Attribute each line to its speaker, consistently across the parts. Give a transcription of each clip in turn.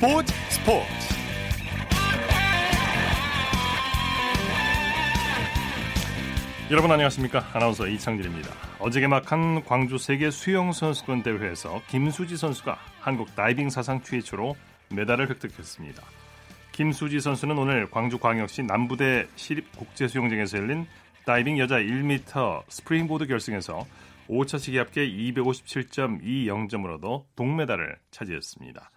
Speaker 1: 스포츠 스포츠. 여러분 안녕하십니까? 아나운서 이창진입니다. 어제 개막한 광주 세계 수영 선수권 대회에서 김수지 선수가 한국 다이빙 사상 최초로 메달을 획득했습니다. 김수지 선수는 오늘 광주광역시 남부대 시립국제수영장에서 열린 다이빙 여자 1m 스프링보드 결승에서 5차 시기 합계 257.20점으로도 동메달을 차지했습니다.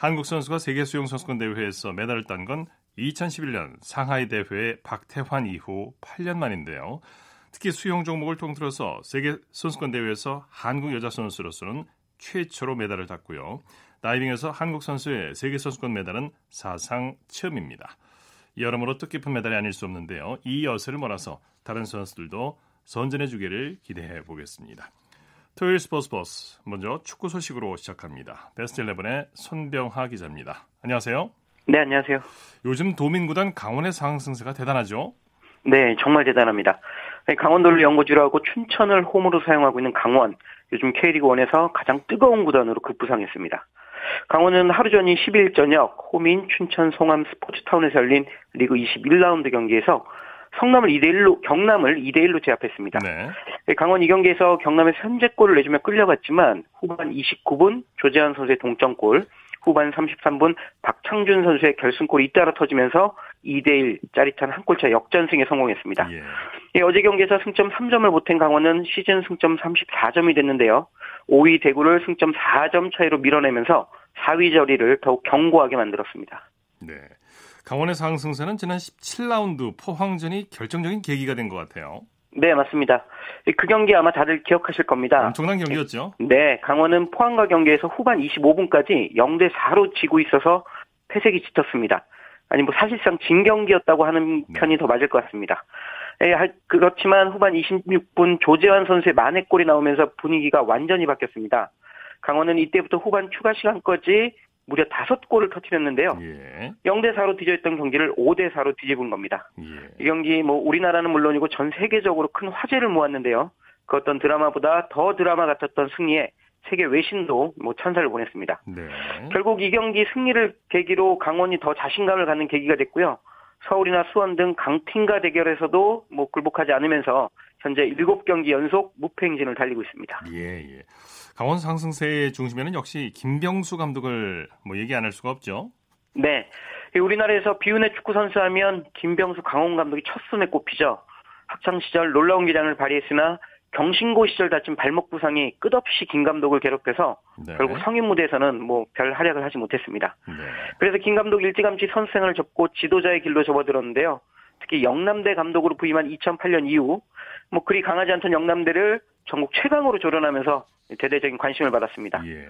Speaker 1: 한국 선수가 세계 수영 선수권 대회에서 메달을 딴 건 2011년 상하이 대회 박태환 이후 8년 만인데요. 특히 수영 종목을 통틀어서 세계 선수권 대회에서 한국 여자 선수로서는 최초로 메달을 땄고요. 다이빙에서 한국 선수의 세계 선수권 메달은 사상 처음입니다. 여러모로 뜻깊은 메달이 아닐 수 없는데요. 이 여세를 몰아서 다른 선수들도 선전해 주기를 기대해 보겠습니다. 토요일 스포츠 버스 먼저 축구 소식으로 시작합니다. 베스트 11의 손병하 기자입니다. 안녕하세요.
Speaker 2: 네, 안녕하세요.
Speaker 1: 요즘 도민구단 강원의 상승세가 대단하죠?
Speaker 2: 네, 정말 대단합니다. 강원도를 연고지로 하고 춘천을 홈으로 사용하고 있는 강원. 요즘 K리그1에서 가장 뜨거운 구단으로 급부상했습니다. 강원은 하루 전인 10일 저녁 홈인 춘천 송암 스포츠타운에서 열린 리그 21라운드 경기에서 성남을 2대 1로, 경남을 2대 1로 제압했습니다. 네. 강원 이 경기에서 경남에서 선제골을 내주며 끌려갔지만 후반 29분 조재완 선수의 동점골, 후반 33분 박창준 선수의 결승골이 잇따라 터지면서 2대1 짜릿한 한 골차 역전승에 성공했습니다. 예. 예, 어제 경기에서 승점 3점을 보탠 강원은 시즌 승점 34점이 됐는데요. 5위 대구를 승점 4점 차이로 밀어내면서 4위 저리를 더욱 견고하게 만들었습니다.
Speaker 1: 네. 강원의 상승세는 지난 17라운드 포항전이 결정적인 계기가 된 것 같아요.
Speaker 2: 네, 맞습니다. 그 경기 아마 다들 기억하실 겁니다.
Speaker 1: 엄청난 경기였죠?
Speaker 2: 네, 강원은 포항과 경기에서 후반 25분까지 0대 4로 지고 있어서 패색이 짙었습니다. 아니 뭐 사실상 진 경기였다고 하는 네. 편이 더 맞을 것 같습니다. 예, 그렇지만 후반 26분 조재환 선수의 만회골이 나오면서 분위기가 완전히 바뀌었습니다. 강원은 이때부터 후반 추가 시간까지 무려 다섯 골을 터뜨렸는데요. 예. 0대 4로 뒤져있던 경기를 5대 4로 뒤집은 겁니다. 예. 이 경기 뭐 우리나라는 물론이고 전 세계적으로 큰 화제를 모았는데요. 그 어떤 드라마보다 더 드라마 같았던 승리에 세계 외신도 뭐 찬사를 보냈습니다. 네. 결국 이 경기 승리를 계기로 강원이 더 자신감을 갖는 계기가 됐고요. 서울이나 수원 등 강팀과 대결에서도 뭐 굴복하지 않으면서 현재 7경기 연속 무패 행진을 달리고 있습니다.
Speaker 1: 예, 예. 강원 상승세의 중심에는 역시 김병수 감독을 뭐 얘기 안 할 수가 없죠.
Speaker 2: 네. 우리나라에서 비운의 축구 선수하면 김병수 강원 감독이 첫 손에 꼽히죠. 학창 시절 놀라운 기량을 발휘했으나 경신고 시절 다친 발목 부상이 끝없이 김 감독을 괴롭혀서 네. 결국 성인 무대에서는 뭐 별 활약을 하지 못했습니다. 네. 그래서 김 감독 일찌감치 선수생을 접고 지도자의 길로 접어들었는데요. 특히 영남대 감독으로 부임한 2008년 이후 뭐 그리 강하지 않던 영남대를 전국 최강으로 조련하면서 대대적인 관심을 받았습니다. 예.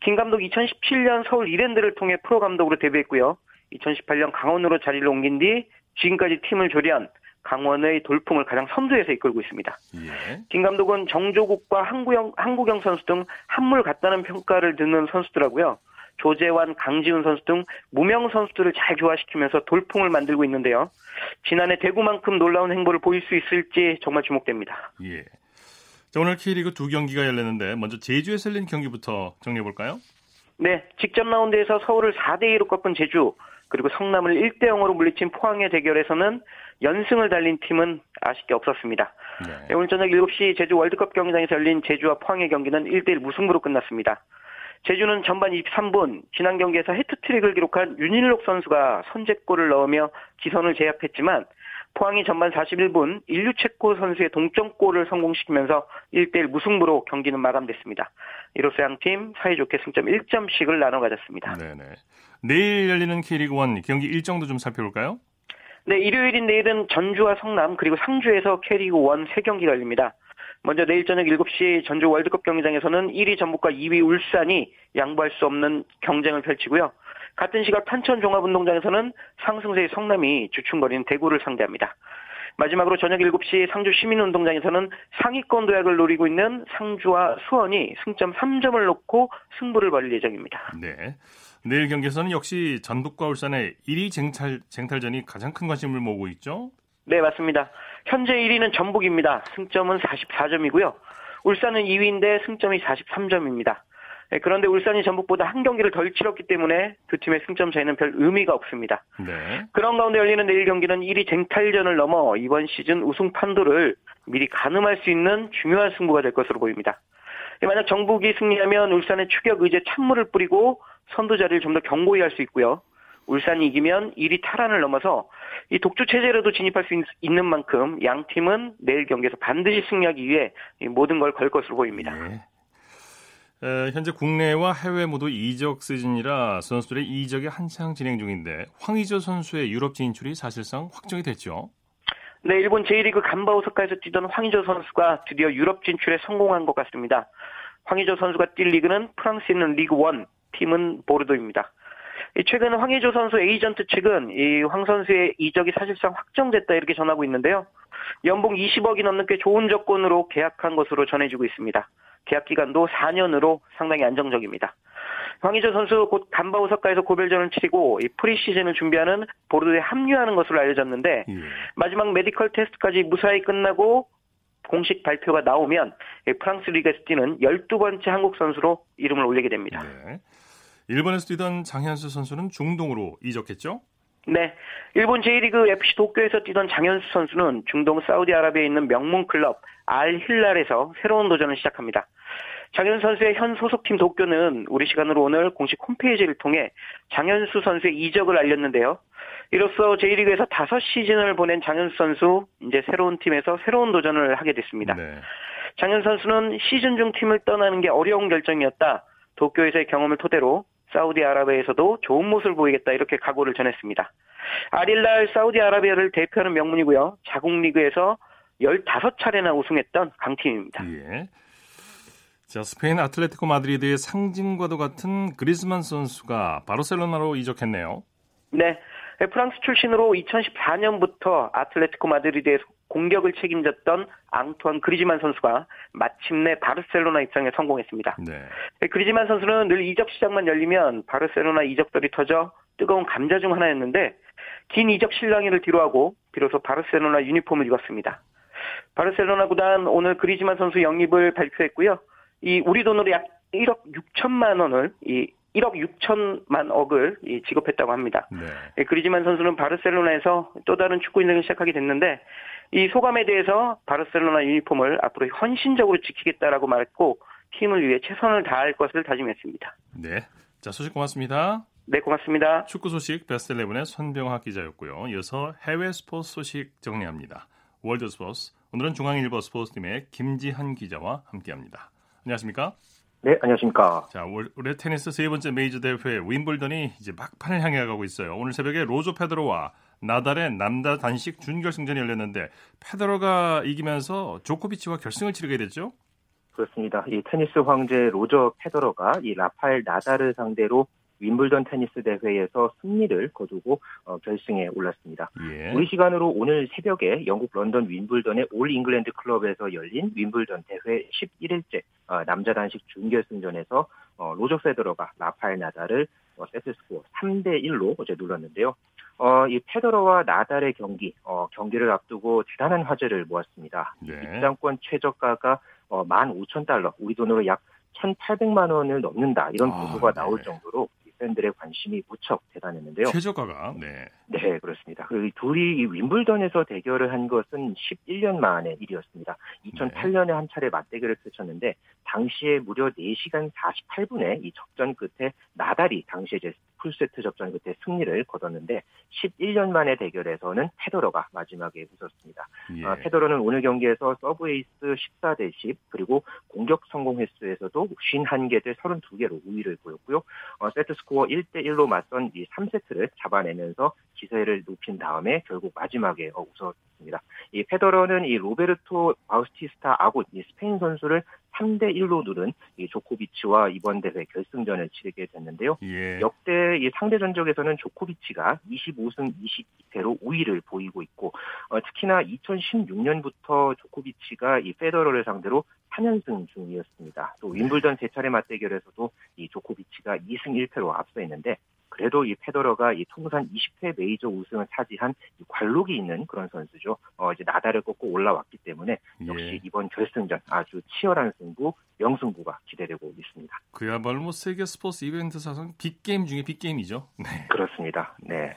Speaker 2: 김 감독 2017년 서울 이랜드를 통해 프로 감독으로 데뷔했고요. 2018년 강원으로 자리를 옮긴 뒤 지금까지 팀을 조련 강원의 돌풍을 가장 선두에서 이끌고 있습니다. 예. 김 감독은 정조국과 한국영, 한국영 선수 등 한물 같다는 평가를 듣는 선수더라고요. 조재환, 강지훈 선수 등 무명 선수들을 잘 조화시키면서 돌풍을 만들고 있는데요. 지난해 대구만큼 놀라운 행보를 보일 수 있을지 정말 주목됩니다. 예.
Speaker 1: 자, 오늘 K리그 두 경기가 열렸는데 먼저 제주에서 열린 경기부터 정리해 볼까요?
Speaker 2: 네, 직전 라운드에서 서울을 4대 2로 꺾은 제주 그리고 성남을 1대 0으로 물리친 포항의 대결에서는 연승을 달린 팀은 아쉽게 없었습니다. 네. 오늘 저녁 7시 제주 월드컵 경기장에서 열린 제주와 포항의 경기는 1대1 무승부로 끝났습니다. 제주는 전반 23분 지난 경기에서 헤트트릭을 기록한 윤일록 선수가 선제골을 넣으며 기선을 제압했지만 포항이 전반 41분 일류체코 선수의 동점골을 성공시키면서 1대1 무승부로 경기는 마감됐습니다. 이로써 양팀 사이좋게 승점 1점씩을 나눠 가졌습니다. 네네.
Speaker 1: 내일 열리는 K리그1 경기 일정도 좀 살펴볼까요?
Speaker 2: 네, 일요일인 내일은 전주와 성남 그리고 상주에서 K리그1 3경기가 열립니다. 먼저 내일 저녁 7시 전주 월드컵 경기장에서는 1위 전북과 2위 울산이 양보할 수 없는 경쟁을 펼치고요. 같은 시각 탄천 종합운동장에서는 상승세의 성남이 주춤거리는 대구를 상대합니다. 마지막으로 저녁 7시 상주 시민운동장에서는 상위권 도약을 노리고 있는 상주와 수원이 승점 3점을 놓고 승부를 벌일 예정입니다.
Speaker 1: 네. 내일 경기에서는 역시 전북과 울산의 1위 쟁탈, 쟁탈전이 가장 큰 관심을 모으고 있죠?
Speaker 2: 네, 맞습니다. 현재 1위는 전북입니다. 승점은 44점이고요. 울산은 2위인데 승점이 43점입니다. 예, 그런데 울산이 전북보다 한 경기를 덜 치렀기 때문에 두 팀의 승점 차이는 별 의미가 없습니다. 네. 그런 가운데 열리는 내일 경기는 1위 쟁탈전을 넘어 이번 시즌 우승 판도를 미리 가늠할 수 있는 중요한 승부가 될 것으로 보입니다. 예, 만약 정북이 승리하면 울산의 추격 의제 찬물을 뿌리고 선두 자리를 좀더 견고히 할 수 있고요. 울산이 이기면 1위 탈환을 넘어서 이 독주 체제로도 진입할 수 있, 는 만큼 양 팀은 내일 경기에서 반드시 승리하기 위해 모든 걸 걸 것으로 보입니다. 네.
Speaker 1: 에, 현재 국내와 해외 모두 이적 시즌이라 선수들의 이적이 한창 진행 중인데 황의조 선수의 유럽 진출이 사실상 확정이 됐죠.
Speaker 2: 네, 일본 제1리그 간바오사카에서 뛰던 황의조 선수가 드디어 유럽 진출에 성공한 것 같습니다. 황의조 선수가 뛸 리그는 프랑스에 있는 리그 1, 팀은 보르도입니다. 최근 황의조 선수 에이전트 측은 이 황 선수의 이적이 사실상 확정됐다 이렇게 전하고 있는데요. 연봉 20억이 넘는 꽤 좋은 조건으로 계약한 것으로 전해지고 있습니다. 계약 기간도 4년으로 상당히 안정적입니다. 황의조 선수 곧 감바 오사카에서 고별전을 치르고 이 pre-season을 준비하는 보르도에 합류하는 것으로 알려졌는데 예. 마지막 medical test까지 무사히 끝나고 공식 발표가 나오면 프랑스 리그에서 뛰는 12번째 한국 선수로 이름을 올리게 됩니다. 네.
Speaker 1: 일본에서 뛰던 장현수 선수는 중동으로 이적했죠?
Speaker 2: 네. 일본 제1리그 FC 도쿄에서 뛰던 장현수 선수는 중동 사우디아라비아에 있는 명문 클럽 알 힐랄에서 새로운 도전을 시작합니다. 장현수 선수의 현 소속팀 도쿄는 우리 시간으로 오늘 공식 홈페이지를 통해 장현수 선수의 이적을 알렸는데요. 이로써 제1리그에서 5시즌을 보낸 장현수 선수 이제 새로운 팀에서 새로운 도전을 하게 됐습니다. 네. 장현수 선수는 시즌 중 팀을 떠나는 게 어려운 결정이었다. 도쿄에서의 경험을 토대로 사우디아라비아에서도 좋은 모습을 보이겠다 이렇게 각오를 전했습니다. 알힐랄 사우디아라비아를 대표하는 명문이고요. 자국 리그에서 15차례나 우승했던 강팀입니다. 예.
Speaker 1: 자, 스페인 아틀레티코 마드리드의 상징과도 같은 그리즈만 선수가 바르셀로나로 이적했네요.
Speaker 2: 네. 프랑스 출신으로 2014년부터 아틀레티코 마드리드에서 공격을 책임졌던 앙투안 그리지만 선수가 마침내 바르셀로나 입장에 성공했습니다. 네. 그리지만 선수는 늘 이적 시장만 열리면 바르셀로나 이적들이 터져 뜨거운 감자 중 하나였는데 긴 이적 실랑이를 뒤로하고 비로소 바르셀로나 유니폼을 입었습니다. 바르셀로나 구단 오늘 그리지만 선수 영입을 발표했고요. 이 우리 돈으로 약 1억 6천만 원을 이 1억 6천만 억을 지급했다고 합니다. 네. 예, 그리지만 선수는 바르셀로나에서 또 다른 축구 인생을 시작하게 됐는데 이 소감에 대해서 바르셀로나 유니폼을 앞으로 헌신적으로 지키겠다라고 말했고 팀을 위해 최선을 다할 것을 다짐했습니다.
Speaker 1: 네. 자, 소식 고맙습니다.
Speaker 2: 네, 고맙습니다.
Speaker 1: 축구 소식 베스트 11의 손병학 기자였고요. 이어서 해외 스포츠 소식 정리합니다. 월드 스포츠. 오늘은 중앙일보 스포츠팀의 김지한 기자와 함께합니다. 안녕하십니까?
Speaker 3: 네, 안녕하십니까.
Speaker 1: 자, 올해 테니스 세 번째 메이저 대회 윔블던이 이제 막판을 향해 가고 있어요. 오늘 새벽에 로저 페더러와 나달의 남자 단식 준결승전이 열렸는데 페더러가 이기면서 조코비치와 결승을 치르게 됐죠?
Speaker 3: 그렇습니다. 이 테니스 황제 로저 페더러가 이 라파엘 나달을 상대로 윔블던 테니스 대회에서 승리를 거두고 어, 결승에 올랐습니다. 예. 우리 시간으로 오늘 새벽에 영국 런던 윔블던의 올 잉글랜드 클럽에서 열린 윔블던 대회 11일째 어, 남자 단식 준결승전에서 어, 로저 페더러가 라파엘 나달을 어, 세트 스코어 3대 1로 어제 눌렀는데요. 어, 이 페더러와 나달의 경기, 어, 경기를 앞두고 대단한 화제를 모았습니다. 네. 입장권 최저가가 어, 15,000달러, 우리 돈으로 약 1,800만 원을 넘는다 이런 아, 보도가 아, 네. 나올 정도로 팬들의 관심이 무척 대단했는데요.
Speaker 1: 최저가가 네.
Speaker 3: 네, 그렇습니다. 그 둘이 윈블던에서 대결을 한 것은 11년 만의 일이었습니다. 2008년에 한 차례 맞대결을 펼쳤는데 당시에 무려 4시간 48분의 이 접전 끝에 나달이 당시에 이제 풀세트 접전 끝에 승리를 거뒀는데 11년 만의 대결에서는 페더러가 마지막에 웃었습니다. 예. 아, 페더러는 오늘 경기에서 서브 에이스 14대 10 그리고 공격 성공 횟수에서도 51개 대 32개로 우위를 보였고요. 어, 세트 스코어 1대 1로 맞선 이 3세트를 잡아내면서 기세를 높인 다음에 결국 마지막에 어, 웃었습니다. 이 페더러는 이 로베르토 바우티스타 아굿 이 스페인 선수를 3대 1로 누른 이 조코비치와 이번 대회 결승전을 치르게 됐는데요. 예. 역대 이 상대 전적에서는 조코비치가 25승 22패로 우위를 보이고 있고 어, 특히나 2016년부터 조코비치가 이 페더러를 상대로 4연승 중이었습니다. 또 윔블던 세 차례 맞대결에서도 이 조코비치가 2승 1패로 앞서 있는데 그래도 이 페더러가 이 통산 20회 메이저 우승을 차지한 관록이 있는 그런 선수죠. 어, 이제 나다를 꺾고 올라왔기 때문에 역시 예. 이번 결승전 아주 치열한 승부, 명승부가 기대되고 있습니다.
Speaker 1: 그야말로 뭐 세계 스포츠 이벤트 사상 빅게임 중에 빅게임이죠.
Speaker 3: 네. 그렇습니다. 네.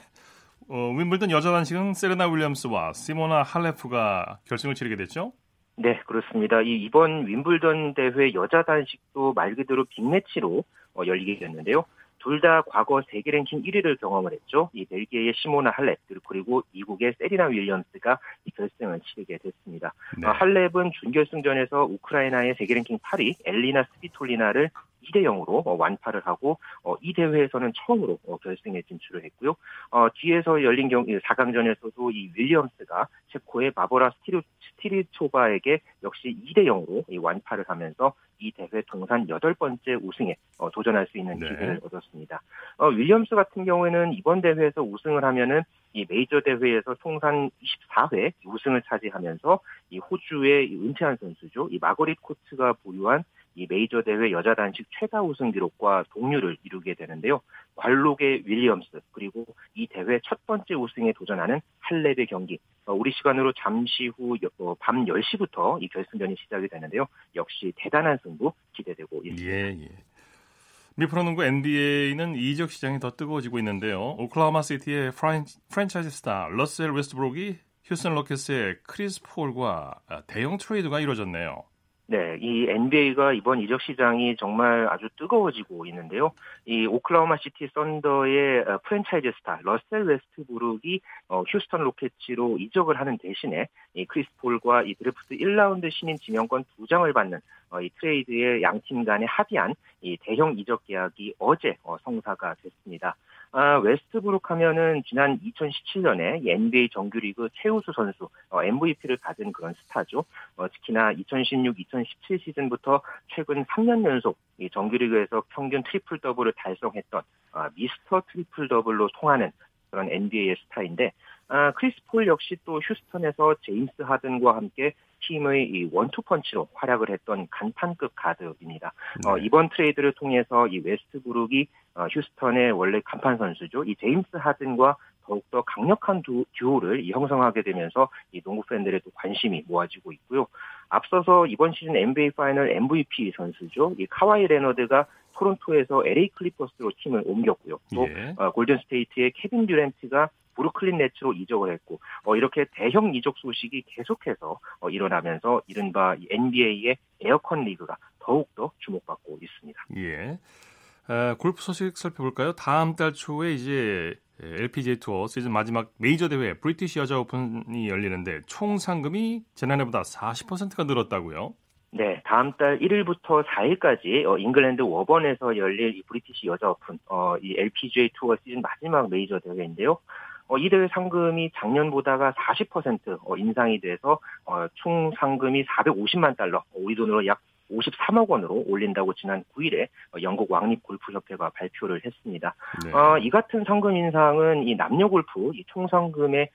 Speaker 1: 어, 윈블던 여자 단식은 세레나 윌리엄스와 시모나 할레프가 결승을 치르게 됐죠?
Speaker 3: 네, 그렇습니다. 이 이번 윈블던 대회 여자 단식도 말 그대로 빅매치로 어, 열리게 됐는데요. 둘 다 과거 세계 랭킹 1위를 경험을 했죠. 이 벨기에의 시모나 할렙 그리고 미국의 세리나 윌리엄스가 이 결승을 치르게 됐습니다. 네. 어, 할렙은 준결승전에서 우크라이나의 세계 랭킹 8위 엘리나 스비톨리나를 2대 0으로 어, 완파를 하고 어, 이 대회에서는 처음으로 어, 결승에 진출을 했고요. 뒤에서 열린 경 4강전에서도 이 윌리엄스가 체코의 바르보라 스트리, 스트리초바에게 역시 2대 0으로 완파를 하면서 이 대회 동산 여덟 번째 우승에 도전할 수 있는 네. 기회를 네. 얻었습니다. 윌리엄스 같은 경우에는 이번 대회에서 우승을 하면은 이 메이저 대회에서 통산 24회 우승을 차지하면서 이 호주의 은퇴한 선수죠. 이 마거릿 코츠가 보유한 이 메이저 대회 여자 단식 최다 우승 기록과 동률을 이루게 되는데요. 관록의 윌리엄스 그리고 이 대회 첫 번째 우승에 도전하는 할렙의 경기. 어, 우리 시간으로 잠시 후밤 어, 10시부터 이 결승전이 시작이 되는데요. 역시 대단한 승부 기대되고 있습니다. 예, 예.
Speaker 1: 미 프로농구 NBA는 이적 시장이 더 뜨거워지고 있는데요. 오클라호마 시티의 프랜차이즈 스타 러셀 웨스트브룩이 휴스턴 로키츠의 크리스 폴과 대형 트레이드가 이루어졌네요.
Speaker 3: 네, 이 NBA가 이번 이적 시장이 정말 아주 뜨거워지고 있는데요. 이 오클라호마 시티 썬더의 어, 프랜차이즈 스타 러셀 웨스트브룩이 어, 휴스턴 로키츠로 이적을 하는 대신에 이 크리스 폴과 이 드래프트 1라운드 신인 지명권 두 장을 받는 어, 이 트레이드의 양팀 간에 합의한 이 대형 이적 계약이 어제 성사가 됐습니다. 아, 웨스트브룩 하면은 지난 2017년에 NBA 정규리그 최우수 선수 어, MVP를 받은 그런 스타죠. 어, 특히나 2016-2017 시즌부터 최근 3년 연속 이 정규리그에서 평균 트리플 더블을 달성했던 아, 미스터 트리플 더블로 통하는 그런 NBA의 스타인데 아, 크리스 폴 역시 또 휴스턴에서 제임스 하든과 함께 팀의 이 원투펀치로 활약을 했던 간판급 가드입니다. 네. 어, 이번 트레이드를 통해서 이 웨스트브룩이 어, 휴스턴의 원래 간판 선수죠. 이 제임스 하든과 더욱더 강력한 두, 듀오를 형성하게 되면서 이 농구 팬들의 또 관심이 모아지고 있고요. 앞서서 이번 시즌 NBA 파이널 MVP 선수죠. 이 카와이 레너드가 토론토에서 LA 클리퍼스로 팀을 옮겼고요. 또 예. 어, 골든 스테이트의 케빈 듀랜트가 브루클린 네츠로 이적을 했고 어, 이렇게 대형 이적 소식이 계속해서 어, 일어나면서 이른바 NBA의 에어컨 리그가 더욱더 주목받고 있습니다.
Speaker 1: 예. 아, 골프 소식 살펴볼까요? 다음 달 초에 이제 LPGA 투어 시즌 마지막 메이저 대회 브리티시 여자 오픈이 열리는데 총 상금이 지난해보다 40%가 늘었다고요?
Speaker 3: 네, 다음 달 1일부터 4일까지 어, 잉글랜드 워번에서 열릴 이 브리티시 여자 오픈, 어, 이 LPGA 투어 시즌 마지막 메이저 대회인데요. 어, 이 대회 상금이 작년보다가 40% 어, 인상이 돼서 어, 총 상금이 450만 달러, 어, 우리 돈으로 약 53억 원으로 올린다고 지난 9일에 어, 영국 왕립 골프 협회가 발표를 했습니다. 네. 어, 이 같은 상금 인상은 이 남녀 골프 이 총상금의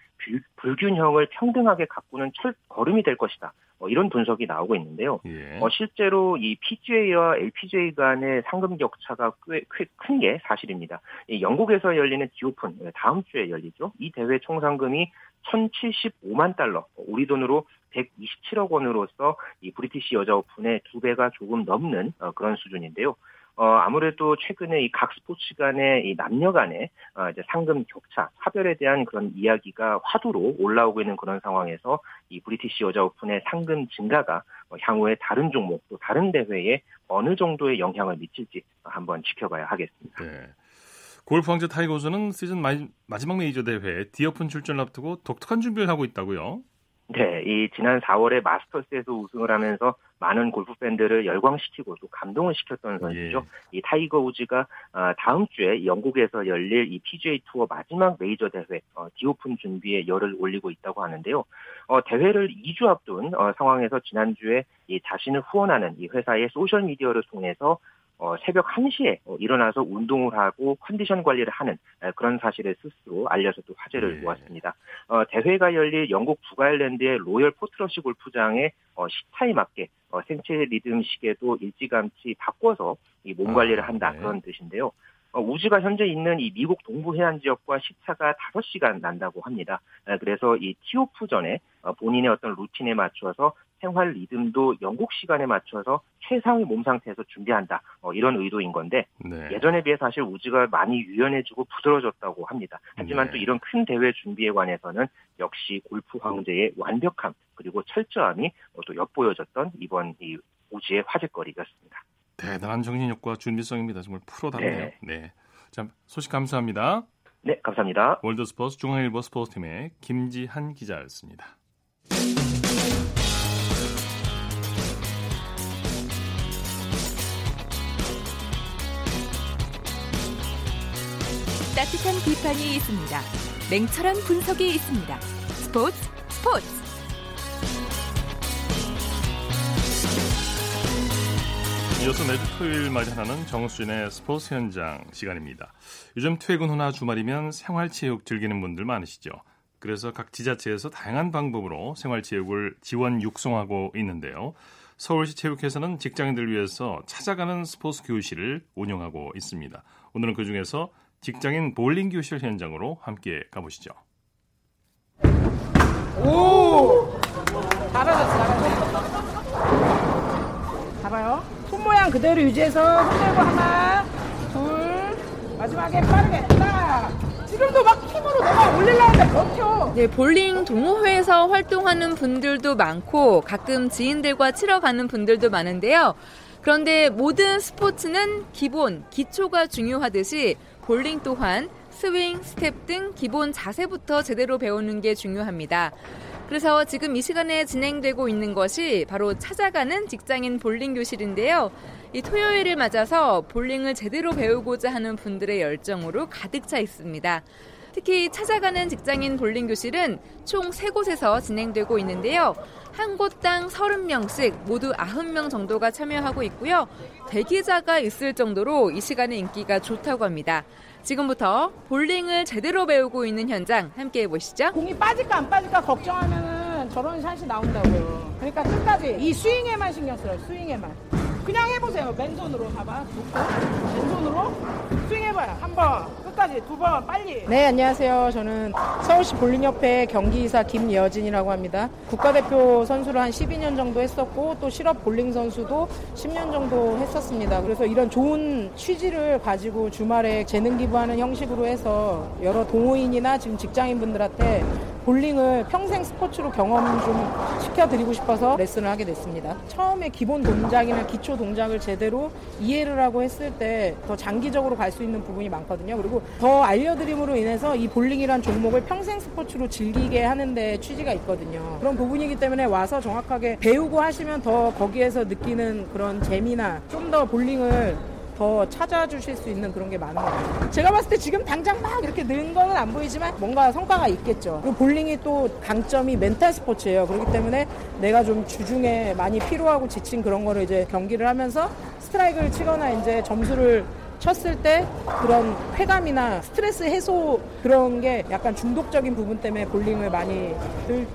Speaker 3: 불 균형을 평등하게 가꾸는 첫 걸음이 될 것이다. 어, 이런 분석이 나오고 있는데요. 예. 어, 실제로 이 PGA와 LPGA 간의 상금 격차가 꽤 큰 게 사실입니다. 이 영국에서 열리는 디오픈 다음 주에 열리죠. 이 대회 총 상금이 1,075만 달러, 우리 돈으로 127억 원으로서 이 브리티시 여자 오픈의 두 배가 조금 넘는 어, 그런 수준인데요. 어, 아무래도 최근에 이 각 스포츠 간의 이 남녀 간의 어, 이제 상금 격차, 차별에 대한 그런 이야기가 화두로 올라오고 있는 그런 상황에서 이 브리티시 여자 오픈의 상금 증가가 어, 향후에 다른 종목 또 다른 대회에 어느 정도의 영향을 미칠지 한번 지켜봐야 하겠습니다. 네.
Speaker 1: 골프 황제 타이거 우즈는 시즌 마지막 메이저 대회 디오픈 출전을 앞두고 독특한 준비를 하고 있다고요?
Speaker 3: 네, 이 지난 4월에 마스터스에서 우승을 하면서 많은 골프 팬들을 열광시키고 또 감동을 시켰던 선수죠. 예. 이 타이거 우즈가 어, 다음 주에 영국에서 열릴 이 PGA 투어 마지막 메이저 대회 어, 디오픈 준비에 열을 올리고 있다고 하는데요. 어, 대회를 2주 앞둔 상황에서 지난주에 이 자신을 후원하는 이 회사의 소셜 미디어를 통해서 어, 새벽 1시에 어, 일어나서 운동을 하고 컨디션 관리를 하는 에, 그런 사실을 스스로 알려서 또 화제를 네. 모았습니다. 어, 대회가 열릴 영국 북아일랜드의 로열 포트러시 골프장의 어, 시차에 맞게 어, 생체 리듬 시계도 일찌감치 바꿔서 이 몸 관리를 아, 한다 네. 그런 뜻인데요. 어, 우주가 현재 있는 이 미국 동부 해안 지역과 시차가 5시간 난다고 합니다. 그래서 이 티오프 전에 어, 본인의 어떤 루틴에 맞춰서 생활 리듬도 영국 시간에 맞춰서 최상의 몸 상태에서 준비한다. 어, 이런 의도인 건데 네. 예전에 비해 사실 우즈가 많이 유연해지고 부드러워졌다고 합니다. 하지만 네. 또 이런 큰 대회 준비에 관해서는 역시 골프 황제의 완벽함 그리고 철저함이 또 엿보여졌던 이번 이 우즈의 화제거리였습니다.
Speaker 1: 대단한 정신력과 준비성입니다. 정말 프로답네요. 네. 네. 자, 소식 감사합니다.
Speaker 3: 네, 감사합니다.
Speaker 1: 월드스포츠 중앙일보 스포츠팀의 김지한 기자였습니다.
Speaker 4: 따뜻한 비판이 있습니다. 냉철한 분석이 있습니다. 스포츠 스포츠.
Speaker 1: 이어서 매주 토요일 마련하는 정수진의 스포츠 현장 시간입니다. 요즘 퇴근 후나 주말이면 생활체육 즐기는 분들 많으시죠. 그래서 각 지자체에서 다양한 방법으로 생활체육을 지원 육성하고 있는데요. 서울시 체육회에서는 직장인들을 위해서 찾아가는 스포츠 교실을 운영하고 있습니다. 오늘은 그 중에서 직장인 볼링 교실 현장으로 함께 가보시죠.
Speaker 5: 오! 잘하셨어, 잘하셨어. 잡아요. 손 모양 그대로 유지해서 손 들고 하나, 둘, 마지막에 빠르게 딱. 지금도 막 힘으로 내가 올리려는데 버텨.
Speaker 6: 네, 볼링 동호회에서 활동하는 분들도 많고 가끔 지인들과 치러 가는 분들도 많은데요. 그런데 모든 스포츠는 기본, 기초가 중요하듯이 볼링 또한 스윙, 스텝 등 기본 자세부터 제대로 배우는 게 중요합니다. 그래서 지금 이 시간에 진행되고 있는 것이 바로 찾아가는 직장인 볼링 교실인데요. 이 토요일을 맞아서 볼링을 제대로 배우고자 하는 분들의 열정으로 가득 차 있습니다. 특히 찾아가는 직장인 볼링 교실은 총 3곳에서 진행되고 있는데요. 한 곳당 30명씩 모두 90명 정도가 참여하고 있고요. 대기자가 있을 정도로 이 시간의 인기가 좋다고 합니다. 지금부터 볼링을 제대로 배우고 있는 현장 함께 해보시죠.
Speaker 5: 공이 빠질까 안 빠질까 걱정하면 저런 샷이 나온다고요. 그러니까 끝까지 이 스윙에만 신경 써요. 스윙에만. 그냥 해보세요. 맨손으로 봐봐. 놓고 맨손으로 스윙해봐요. 한 번, 끝까지 두 번, 빨리. 네, 안녕하세요. 저는 서울시 볼링협회 경기이사 김여진이라고 합니다. 국가대표 선수를 한 12년 정도 했었고 또 실업 볼링 선수도 10년 정도 했었습니다. 그래서 이런 좋은 취지를 가지고 주말에 재능 기부하는 형식으로 해서 여러 동호인이나 지금 직장인분들한테 볼링을 평생 스포츠로 경험 좀 시켜드리고 싶어서 레슨을 하게 됐습니다. 처음에 기본 동작이나 기초 동작을 제대로 이해를 하고 했을 때 더 장기적으로 갈수 있는 부분이 많거든요. 그리고 더 알려드림으로 인해서 이 볼링이란 종목을 평생 스포츠로 즐기게 하는데 취지가 있거든요. 그런 부분이기 때문에 와서 정확하게 배우고 하시면 더 거기에서 느끼는 그런 재미나 좀 더 볼링을 더 찾아주실 수 있는 그런 게 많은 것 같아요. 제가 봤을 때 지금 당장 막 이렇게 는 거는 안 보이지만 뭔가 성과가 있겠죠. 그리고 볼링이 또 강점이 멘탈 스포츠예요. 그렇기 때문에 내가 좀 주중에 많이 피로하고 지친 그런 거를 이제 경기를 하면서 스트라이크를 치거나 이제 점수를 쳤을 때 그런 쾌감이나 스트레스 해소 그런 게 약간 중독적인 부분 때문에 볼링을 많이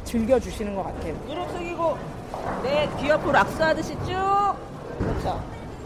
Speaker 5: 즐겨주시는 것 같아요.
Speaker 7: 무릎 숙이고 내귀 옆으로 악수하듯이 쭉 그렇죠.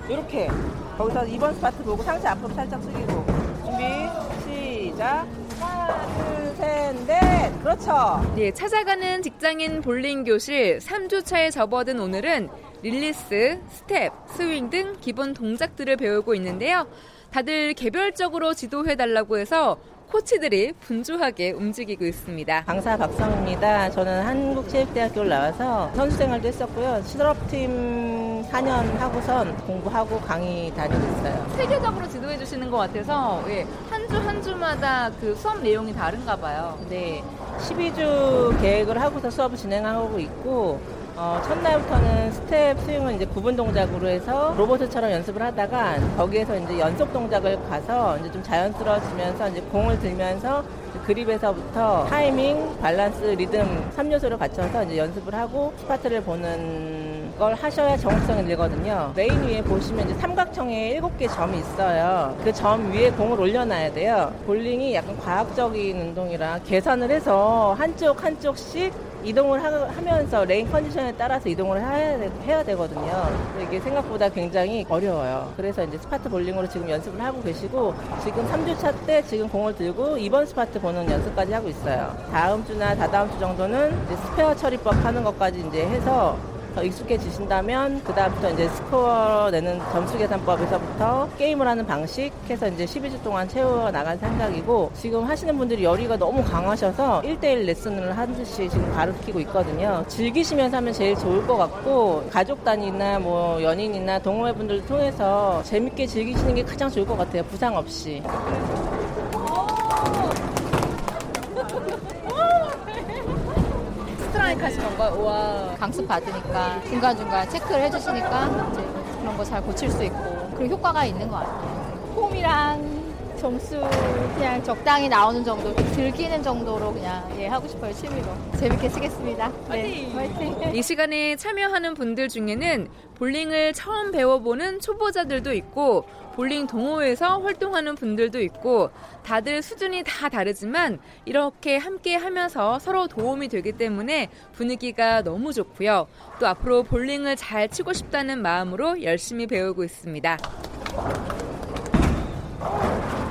Speaker 7: 이렇게 거기서 2번 스파트 보고 상체 앞으로 살짝 숙이고 준비 시작 하나 둘 셋 넷 그렇죠
Speaker 6: 예, 찾아가는 직장인 볼링 교실 3주차에 접어든 오늘은 릴리스, 스텝, 스윙 등 기본 동작들을 배우고 있는데요. 다들 개별적으로 지도해달라고 해서 코치들이 분주하게 움직이고 있습니다.
Speaker 7: 강사 박성입니다. 저는 한국체육대학교를 나와서 선수 생활도 했었고요. 실업팀 4년 하고선 공부하고 강의 다니고 있어요.
Speaker 6: 체계적으로 지도해 주시는 것 같아서 예, 한주한 주마다 그 수업 내용이 다른가 봐요.
Speaker 7: 네. 12주 계획을 하고서 수업을 진행하고 있고 어, 첫날부터는 스텝 스윙은 이제 구분 동작으로 해서 로봇처럼 연습을 하다가 거기에서 이제 연속 동작을 가서 이제 좀 자연스러워지면서 이제 공을 들면서 그립에서부터 타이밍, 밸런스, 리듬 3요소를 갖춰서 이제 연습을 하고 스파트를 보는 걸 하셔야 정확성이 늘거든요. 레인 위에 보시면 이제 삼각형에 7개 점이 있어요. 그 점 위에 공을 올려놔야 돼요. 볼링이 약간 과학적인 운동이라 계산을 해서 한쪽 한쪽씩 이동을 하, 면서 레인 컨디션에 따라서 이동을 해야, 해야 되거든요. 이게 생각보다 굉장히 어려워요. 그래서 이제 스파트 볼링으로 지금 연습을 하고 계시고 지금 3주차 때 지금 공을 들고 2번 스파트 보는 연습까지 하고 있어요. 다음 주나 다다음 주 정도는 스페어 처리법 하는 것까지 이제 해서 더 익숙해지신다면 그다음부터 이제 스코어 내는 점수 계산법에서부터 게임을 하는 방식 해서 이제 12주 동안 채워 나갈 생각이고 지금 하시는 분들이 열의가 너무 강하셔서 1대1 레슨을 하듯이 지금 가르치고 있거든요. 즐기시면서 하면 제일 좋을 것 같고 가족 단위나 뭐 연인이나 동호회분들 통해서 재밌게 즐기시는 게 가장 좋을 것 같아요. 부상 없이.
Speaker 8: 스트라이크 하시는 건가요? 와 강습 받으니까 중간중간 체크를 해주시니까 이제 그런 거 잘 고칠 수 있고 그리고 효과가 있는 것 같아요. 폼이랑 점수 그냥 적당히 나오는 정도, 즐기는 정도로 그냥 예, 하고 싶어요 취미로 재밌게 치겠습니다. 네, 화이팅!
Speaker 6: 이 시간에 참여하는 분들 중에는 볼링을 처음 배워보는 초보자들도 있고 볼링 동호회에서 활동하는 분들도 있고 다들 수준이 다 다르지만 이렇게 함께 하면서 서로 도움이 되기 때문에 분위기가 너무 좋고요. 또 앞으로 볼링을 잘 치고 싶다는 마음으로 열심히 배우고 있습니다.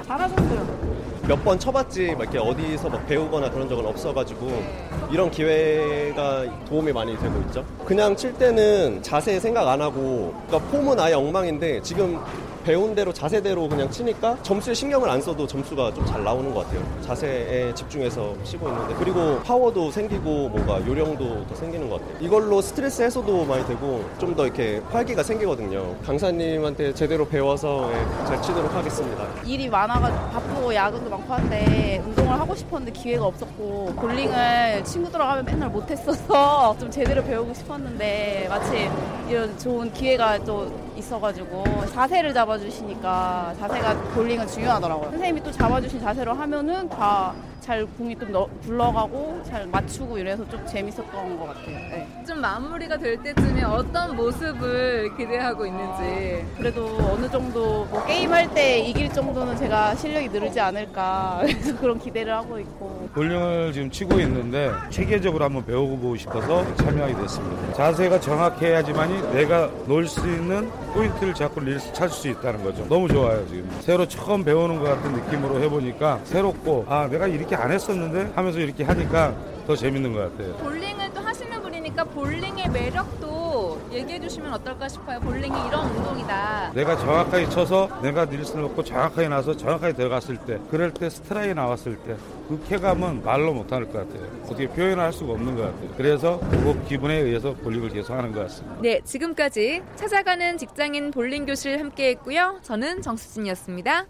Speaker 5: 잘하셨어요.
Speaker 9: 몇 번 쳐봤지 막 이렇게 어디서 막 배우거나 그런 적은 없어가지고 이런 기회가 도움이 많이 되고 있죠. 그냥 칠 때는 자세 생각 안 하고 그러니까 폼은 아예 엉망인데 지금 배운 대로 자세대로 그냥 치니까 점수에 신경을 안 써도 점수가 좀 잘 나오는 것 같아요. 자세에 집중해서 치고 있는데 그리고 파워도 생기고 뭔가 요령도 더 생기는 것 같아요. 이걸로 스트레스 해소도 많이 되고 좀 더 이렇게 활기가 생기거든요. 강사님한테 제대로 배워서 예, 잘 치도록 하겠습니다.
Speaker 10: 일이 많아가지고 바쁘고 야근도 많고 한데 운동을 하고 싶었는데 기회가 없었고 볼링을 친구들하고 하면 맨날 못했어서 좀 제대로 배우고 싶었는데 마침 이런 좋은 기회가 또 있어가지고 자세를 잡아주시니까 자세가 볼링은 중요하더라고요. 선생님이 또 잡아주신 자세로 하면은 다 잘 공이 좀 너- 굴러가고 잘 맞추고 이래서 좀 재밌었던 것 같아요. 네.
Speaker 6: 좀 마무리가 될 때쯤에 어떤 모습을 기대하고 있는지.
Speaker 10: 그래도 어느 정도 뭐 게임할 때 이길 정도는 제가 실력이 늘지 않을까 그래서 그런 기대를 하고 있고
Speaker 11: 볼링을 지금 치고 있는데 체계적으로 한번 배워보고 싶어서 참여하게 됐습니다. 자세가 정확해야지만이 내가 놓을 수 있는 포인트를 자꾸 찾을 수 있다는 거죠. 너무 좋아요 지금. 새로 처음 배우는 것 같은 느낌으로 해보니까 새롭고 아 내가 이렇게 안 했었는데 하면서 이렇게 하니까 더 재밌는 것 같아요.
Speaker 6: 볼링을 또 하시는 분이니까 볼링의 매력도 얘기해 주시면 어떨까 싶어요. 볼링이 이런 운동이다.
Speaker 11: 내가 정확하게 쳐서 내가 닐슨을 먹고 정확하게 나서 정확하게 들어갔을 때 그럴 때 스트라이 나왔을 때 그 쾌감은 말로 못할 것 같아요. 어떻게 표현할 수가 없는 것 같아요. 그래서 그 기분에 의해서 볼링을 계속 하는 것 같습니다.
Speaker 6: 네, 지금까지 찾아가는 직장인 볼링 교실 함께 했고요. 저는 정수진이었습니다.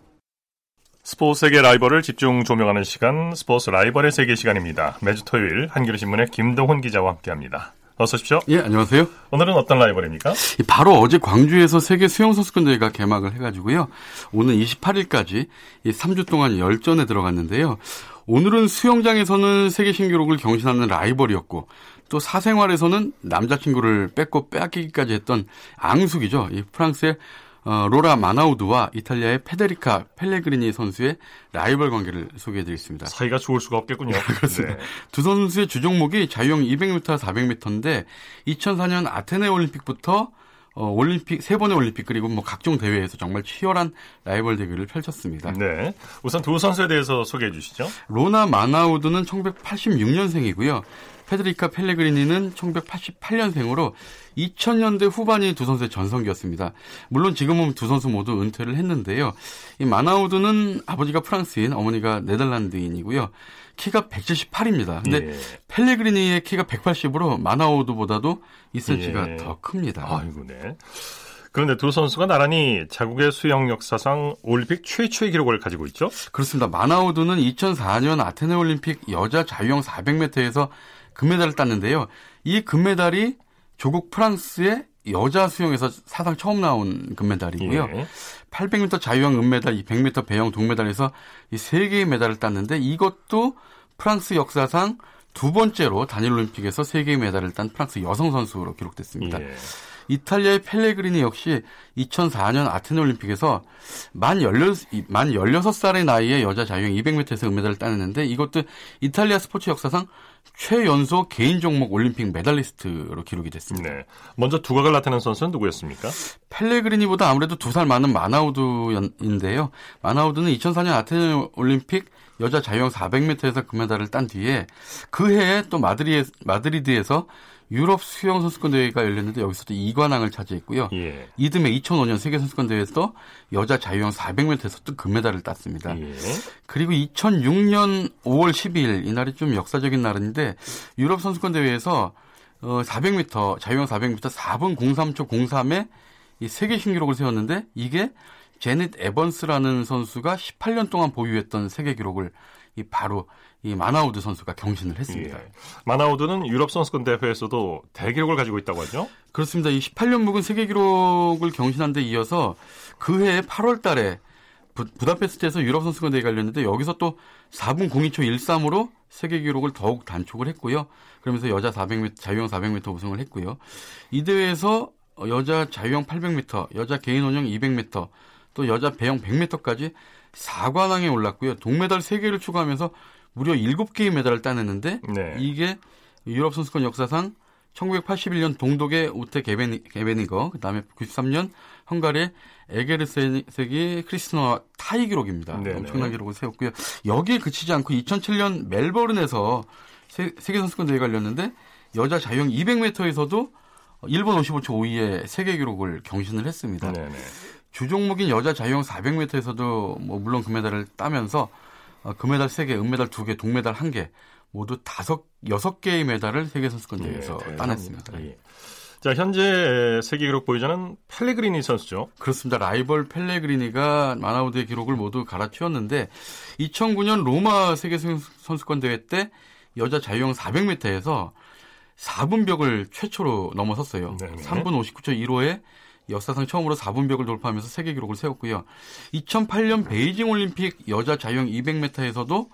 Speaker 1: 스포츠 세계 라이벌을 집중 조명하는 시간 스포츠 라이벌의 세계 시간입니다. 매주 토요일 한겨레신문의 김동훈 기자와 함께합니다. 어서 오십시오.
Speaker 12: 예, 안녕하세요.
Speaker 1: 오늘은 어떤 라이벌입니까?
Speaker 12: 바로 어제 광주에서 세계 수영선수권대회가 개막을 해가지고요. 오늘 28일까지 3주 동안 열전에 들어갔는데요. 오늘은 수영장에서는 세계 신기록을 경신하는 라이벌이었고 또 사생활에서는 남자친구를 뺏고 빼앗기기까지 했던 앙숙이죠. 이 프랑스의 어, 로라 마나우드와 이탈리아의 페데리카 펠레그리니 선수의 라이벌 관계를 소개해드리겠습니다.
Speaker 1: 사이가 좋을 수가 없겠군요.
Speaker 12: 그렇습니다. 네. 두 선수의 주종목이 자유형 200m, 400m인데 2004년 아테네 올림픽부터 어, 올림픽 세 번의 올림픽 그리고 뭐 각종 대회에서 정말 치열한 라이벌 대결을 펼쳤습니다.
Speaker 1: 네. 우선 두 선수에 대해서 소개해 주시죠.
Speaker 12: 로나 마나우드는 1986년생이고요. 페드리카 펠레그리니는 1988년생으로 2000년대 후반이 두 선수의 전성기였습니다. 물론 지금은 두 선수 모두 은퇴를 했는데요. 이 마나우드는 아버지가 프랑스인, 어머니가 네덜란드인이고요. 키가 178입니다. 근데 예. 펠레그리니의 키가 180으로 마나우드보다도 2cm가 예. 더 큽니다.
Speaker 1: 아이고, 네. 그런데 두 선수가 나란히 자국의 수영 역사상 올림픽 최초의 기록을 가지고 있죠?
Speaker 12: 그렇습니다. 마나우드는 2004년 아테네 올림픽 여자 자유형 400m에서 금메달을 땄는데요. 이 금메달이 조국 프랑스의 여자 수영에서 사상 처음 나온 금메달이고요. 예. 800m 자유형 은메달, 100m 배영 동메달에서 이 세 개의 메달을 땄는데 이것도 프랑스 역사상 두 번째로 단일 올림픽에서 세계 메달을 딴 프랑스 여성 선수로 기록됐습니다.
Speaker 1: 예.
Speaker 12: 이탈리아의 펠레그리니 역시 2004년 아테네 올림픽에서 만 16, 만 16살의 나이에 여자 자유형 200m에서 은메달을 따냈는데 이것도 이탈리아 스포츠 역사상 최연소 개인 종목 올림픽 메달리스트로 기록이 됐습니다.
Speaker 1: 네. 먼저 두각을 나타낸 선수는 누구였습니까?
Speaker 12: 펠레그리니보다 아무래도 두 살 많은 마나우두인데요. 마나우두는 2004년 아테네 올림픽 여자 자유형 400m에서 금메달을 딴 뒤에 그 해에 또 마드리, 마드리드에서 유럽 수영 선수권 대회가 열렸는데 여기서도 2관왕을 차지했고요.
Speaker 1: 예.
Speaker 12: 이듬해 2005년 세계 선수권 대회에서 여자 자유형 400m에서 또 금메달을 땄습니다.
Speaker 1: 예.
Speaker 12: 그리고 2006년 5월 12일 이날이 좀 역사적인 날인데 유럽 선수권 대회에서 어 400m 자유형 400m 4분 03초 03에 이 세계 신기록을 세웠는데 이게 제닛 에번스라는 선수가 18년 동안 보유했던 세계 기록을 이 바로 이 마나우드 선수가 경신을 했습니다.
Speaker 1: 예. 마나우드는 유럽 선수권 대회에서도 대기록을 가지고 있다고 하죠?
Speaker 12: 그렇습니다. 이 18년 묵은 세계 기록을 경신한 데 이어서 그해 8월 달에 부, 부다페스트에서 유럽 선수권 대회가 열렸는데 여기서 또 4분 02초 13으로 세계 기록을 더욱 단축을 했고요. 그러면서 여자 400m 자유형 400m 우승을 했고요. 이 대회에서 여자 자유형 800m, 여자 개인 원형 200m, 또 여자 배영 100m까지 4관왕에 올랐고요. 동메달 3개를 추가하면서 무려 7개의 메달을 따냈는데
Speaker 1: 네.
Speaker 12: 이게 유럽 선수권 역사상 1981년 동독의 우테 게베니, 게베니거, 그 다음에 93년 헝가리의 에게르세기 크리스노 타이 기록입니다.
Speaker 1: 네네.
Speaker 12: 엄청난 기록을 세웠고요. 여기에 그치지 않고 2007년 멜버른에서 세, 계 선수권 대회가 열렸는데 여자 자유형 200m에서도 일본 55초 5위의 세계 기록을 경신을 했습니다.
Speaker 1: 네네.
Speaker 12: 주종목인 여자 자유형 400m에서도 뭐 물론 금메달을 따면서 어, 금메달 3개, 은메달 2개, 동메달 1개 모두 다섯 여섯 개의 메달을 세계 선수권 대회에서
Speaker 1: 예,
Speaker 12: 따냈습니다.
Speaker 1: 예. 자, 현재 세계 기록 보유자는 펠레그리니 선수죠.
Speaker 12: 그렇습니다. 라이벌 펠레그리니가 마나우드의 기록을 모두 갈아치웠는데 2009년 로마 세계 선수권 대회 때 여자 자유형 400m에서 4분벽을 최초로 넘어섰어요.
Speaker 1: 네네.
Speaker 12: 3분 59초 1호에 역사상 처음으로 4분벽을 돌파하면서 세계 기록을 세웠고요. 2008년 베이징 올림픽 여자 자유형 200m에서도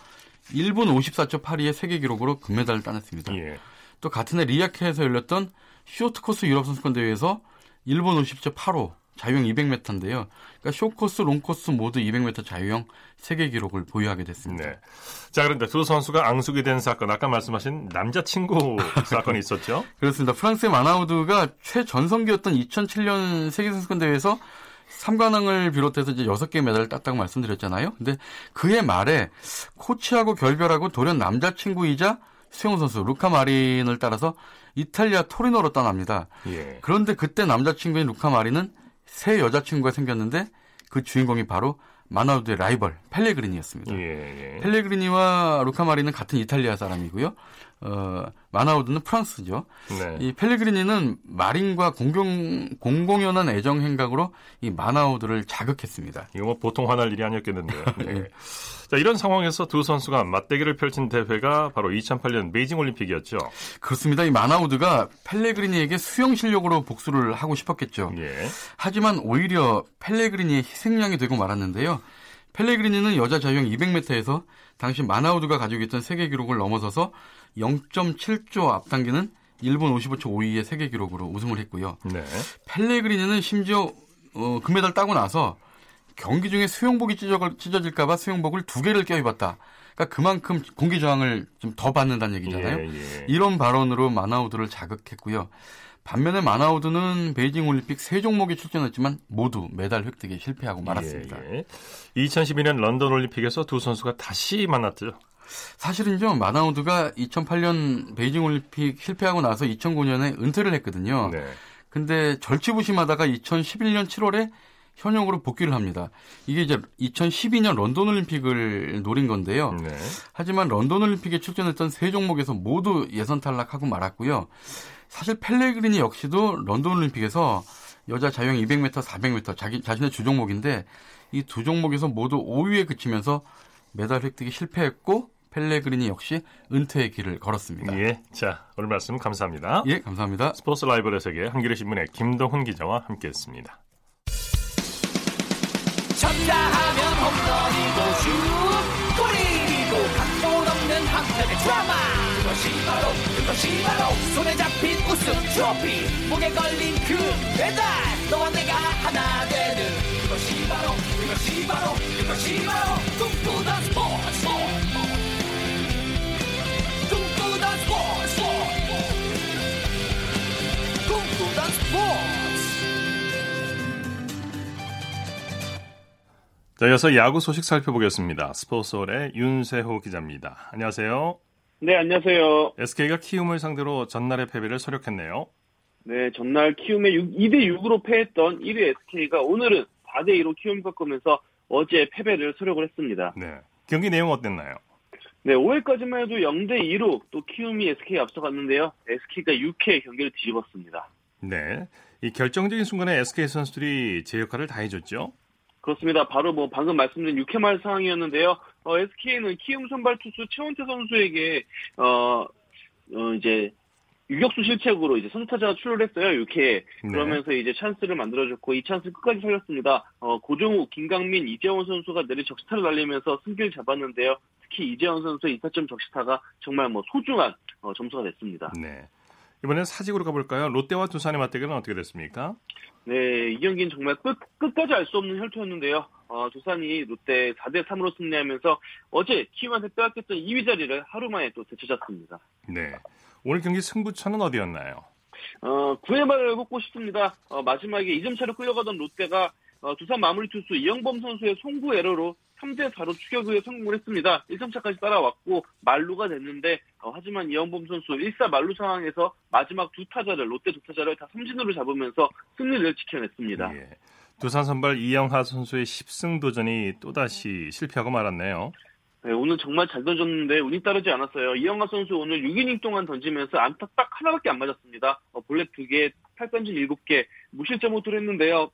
Speaker 12: 1분 54초 82의 세계 기록으로 금메달을 따냈습니다.
Speaker 1: 예.
Speaker 12: 또 같은 해 리아케에서 열렸던 쇼트코스 유럽 선수권 대회에서 1분 50초 8호 자유형 200m인데요. 그러니까 쇼코스, 롱코스 모두 200m 자유형 세계 기록을 보유하게 됐습니다.
Speaker 1: 네. 자, 그런데 두 선수가 앙숙이 된 사건, 아까 말씀하신 남자친구 사건이 있었죠?
Speaker 12: 그렇습니다. 프랑스의 마나우드가 최전성기였던 2007년 세계선수권 대회에서 3관왕을 비롯해서 이제 6개의 메달을 땄다고 말씀드렸잖아요. 근데 그해 말에 코치하고 결별하고 돌연 남자친구이자 수영 선수 루카 마린을 따라서 이탈리아 토리노로 떠납니다.
Speaker 1: 예.
Speaker 12: 그런데 그때 남자친구인 루카 마린은 새 여자친구가 생겼는데 그 주인공이 바로 마나우드의 라이벌 펠레그리니였습니다.
Speaker 1: 예, 예.
Speaker 12: 펠레그리니와 루카 마리는 같은 이탈리아 사람이고요. 어, 마나우드는 프랑스죠.
Speaker 1: 네.
Speaker 12: 이 펠레그리니는 마린과 공공, 공공연한 애정 행각으로 이 마나우드를 자극했습니다.
Speaker 1: 이거 뭐 보통 화날 일이 아니었겠는데요. 네.
Speaker 12: 예.
Speaker 1: 자, 이런 상황에서 두 선수가 맞대결을 펼친 대회가 바로 2008년 베이징 올림픽이었죠.
Speaker 12: 그렇습니다. 이 마나우드가 펠레그리니에게 수영 실력으로 복수를 하고 싶었겠죠.
Speaker 1: 예.
Speaker 12: 하지만 오히려 펠레그리니의 희생양이 되고 말았는데요. 펠레그리니는 여자 자유형 200m에서 당시 마나우드가 가지고 있던 세계 기록을 넘어서서 0.7조 앞당기는 1분 55초 5위의 세계 기록으로 우승을 했고요.
Speaker 1: 네.
Speaker 12: 펠레그리니는 심지어 어, 금메달 따고 나서 경기 중에 수영복이 찢어, 찢어질까봐 수영복을 두 개를 껴입었다. 그러니까 그만큼 공기 저항을 좀 더 받는다는 얘기잖아요.
Speaker 1: 예, 예.
Speaker 12: 이런 발언으로 마나우드를 자극했고요. 반면에 마나우두는 베이징 올림픽 세 종목에 출전했지만 모두 메달 획득에 실패하고 말았습니다.
Speaker 1: 예, 예. 2012년 런던 올림픽에서 두 선수가 다시 만났죠.
Speaker 12: 사실은요, 마나우두가 2008년 베이징 올림픽 실패하고 나서 2009년에 은퇴를 했거든요.
Speaker 1: 네.
Speaker 12: 근데 절치부심하다가 2011년 7월에 현역으로 복귀를 합니다. 이게 이제 2012년 런던 올림픽을 노린 건데요.
Speaker 1: 네.
Speaker 12: 하지만 런던 올림픽에 출전했던 세 종목에서 모두 예선 탈락하고 말았고요. 사실 펠레그리니 역시도 런던 올림픽에서 여자 자유형 200m, 400m 자기 자신의 주 종목인데 이 두 종목에서 모두 5위에 그치면서 메달 획득에 실패했고 펠레그리니 역시 은퇴의 길을 걸었습니다.
Speaker 1: 예. 자, 오늘 말씀 감사합니다.
Speaker 12: 예, 감사합니다.
Speaker 1: 스포츠 라이벌의 세계 한겨레 신문의 김동훈 기자와 함께했습니다.
Speaker 13: 쳤다 하면 홈런이고 슛 골이고 각본 없는 한편의 드라마 그것이 바로 그것이 바로 손에 잡힌 우승 트로피 목에 걸린 그 배달 너와 내가 하나 되는 그것이 바로 그것이 바로 그것이 바로 꿈꾸던 스포츠
Speaker 1: 자, 이어서 야구 소식 살펴보겠습니다. 스포츠홀의 윤세호 기자입니다. 안녕하세요.
Speaker 14: 네, 안녕하세요.
Speaker 1: SK가 키움을 상대로 전날의 패배를 서력했네요.
Speaker 14: 네, 전날 키움에 6, 2대 6으로 패했던 1위 SK가 오늘은 4대 2로 키움을 꺾으면서 어제 패배를 서력을 했습니다.
Speaker 1: 네. 경기 내용 어땠나요?
Speaker 14: 네, 5회까지만 해도 0대 2로 또 키움이 SK에 앞서갔는데요. SK가 6회 경기를 뒤집었습니다.
Speaker 1: 네. 이 결정적인 순간에 SK 선수들이 제 역할을 다 해줬죠?
Speaker 14: 그렇습니다. 바로 뭐 방금 말씀드린 6회 말 상황이었는데요. 어, SK는 키움 선발 투수 최원태 선수에게 어, 어 이제 유격수 실책으로 이제 선타자가 출루를 했어요. 6회에. 그러면서 이제 찬스를 만들어줬고 이 찬스 끝까지 살렸습니다. 어, 고종욱, 김강민, 이재원 선수가 내리 적시타를 날리면서 승기를 잡았는데요. 특히 이재원 선수의 2타점 적시타가 정말 뭐 소중한 어, 점수가 됐습니다.
Speaker 1: 네. 이번엔 사직으로 가볼까요? 롯데와 두산의 맞대결은 어떻게 됐습니까?
Speaker 14: 네, 이 경기는 정말 끝, 끝까지 알 수 없는 혈투였는데요. 어, 두산이 롯데 4대 3으로 승리하면서 어제 키움한테 빼앗겼던 2위 자리를 하루 만에 또 되찾았습니다.
Speaker 1: 네. 오늘 경기 승부처는 어디였나요?
Speaker 14: 어, 9회 말을 꼽고 싶습니다. 어, 마지막에 2점 차로 끌려가던 롯데가 어, 두산 마무리 투수 이영범 선수의 송구 에러로 3대 4로 추격에 성공을 했습니다. 1점 차까지 따라왔고 말루가 됐는데 어, 하지만 이영범 선수 1사 말루 상황에서 마지막 두 타자를 롯데 두 타자를 다 삼진으로 잡으면서 승리를 지켜냈습니다.
Speaker 1: 예. 두산 선발 이영하 선수의 10승 도전이 또다시 실패하고 말았네요.
Speaker 14: 네, 오늘 정말 잘 던졌는데 운이 따르지 않았어요. 이영하 선수 오늘 6이닝 동안 던지면서 안타 딱 하나밖에 안 맞았습니다. 어, 볼넷 2개, 탈던진 7개, 무실점 호투를 했는데요.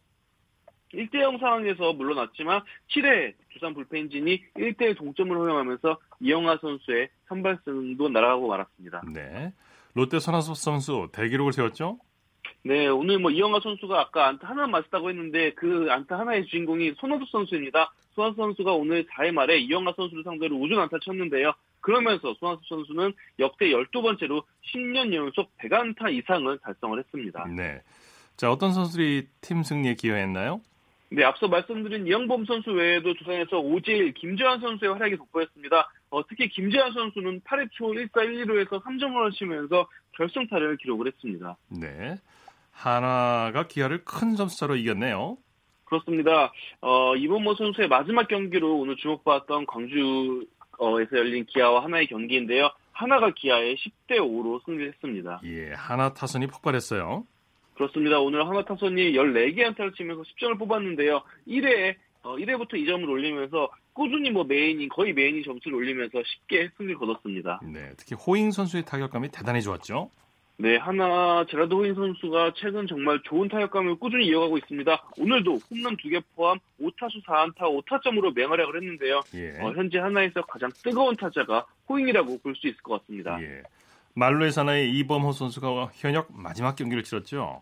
Speaker 14: 1대0 상황에서 물러났지만 7회 두산 불펜진이 1대1 동점을 허용하면서 이영하 선수의 선발승도 날아가고 말았습니다.
Speaker 1: 네. 롯데 손아섭 선수 대기록을 세웠죠?
Speaker 14: 네, 오늘 뭐 이영하 선수가 아까 안타 하나 맞았다고 했는데 그 안타 하나의 주인공이 손아섭 선수입니다. 손아섭 선수가 오늘 4회 말에 이영하 선수를 상대로 우준 안타 쳤는데요. 그러면서 손아섭 선수는 역대 12번째로 10년 연속 100안타 이상을 달성을 했습니다.
Speaker 1: 네. 자, 어떤 선수들이 팀 승리에 기여했나요?
Speaker 14: 네, 앞서 말씀드린 이영범 선수 외에도 두산에서 오재일, 김재환 선수의 활약이 돋보였습니다. 어, 특히 김재환 선수는 8회 초 1사 1루에서 3점을 치면서 결승타를 기록을 했습니다.
Speaker 1: 네. 한화가 기아를 큰 점수차로 이겼네요.
Speaker 14: 그렇습니다. 어, 이범호 선수의 마지막 경기로 오늘 주목받았던 광주에서 열린 기아와 한화의 경기인데요. 한화가 기아에 10대 5로 승리했습니다.
Speaker 1: 예, 한화 타선이 폭발했어요.
Speaker 14: 그렇습니다. 오늘 한화 타선이 14개 안타를 치면서 10점을 뽑았는데요. 1회에 어, 1회부터 2점을 올리면서 꾸준히 뭐 매 이닝 거의 매 이닝 점수를 올리면서 쉽게 승리를 거뒀습니다.
Speaker 1: 네, 특히 호잉 선수의 타격감이 대단히 좋았죠.
Speaker 14: 네, 한화 제라드 호잉 선수가 최근 정말 좋은 타격감을 꾸준히 이어가고 있습니다. 오늘도 홈런 2개 포함 5타수 4안타 5타점으로 맹활약을 했는데요.
Speaker 1: 예.
Speaker 14: 어, 현재 한화에서 가장 뜨거운 타자가 호잉이라고 볼 수 있을 것 같습니다.
Speaker 1: 예. 만루의 사나이 이범호 선수가 현역 마지막 경기를 치렀죠.